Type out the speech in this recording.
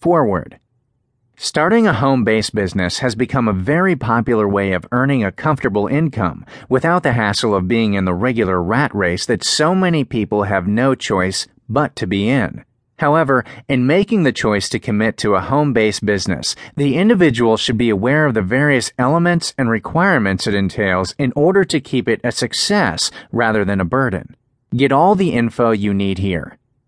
Foreword. Starting a home based business has become a very popular way of earning a comfortable income without the hassle of being in the regular rat race that so many people have no choice but to be in. However, in making the choice to commit to a home based business, the individual should be aware of the various elements and requirements it entails in order to keep it a success rather than a burden. Get all the info you need here.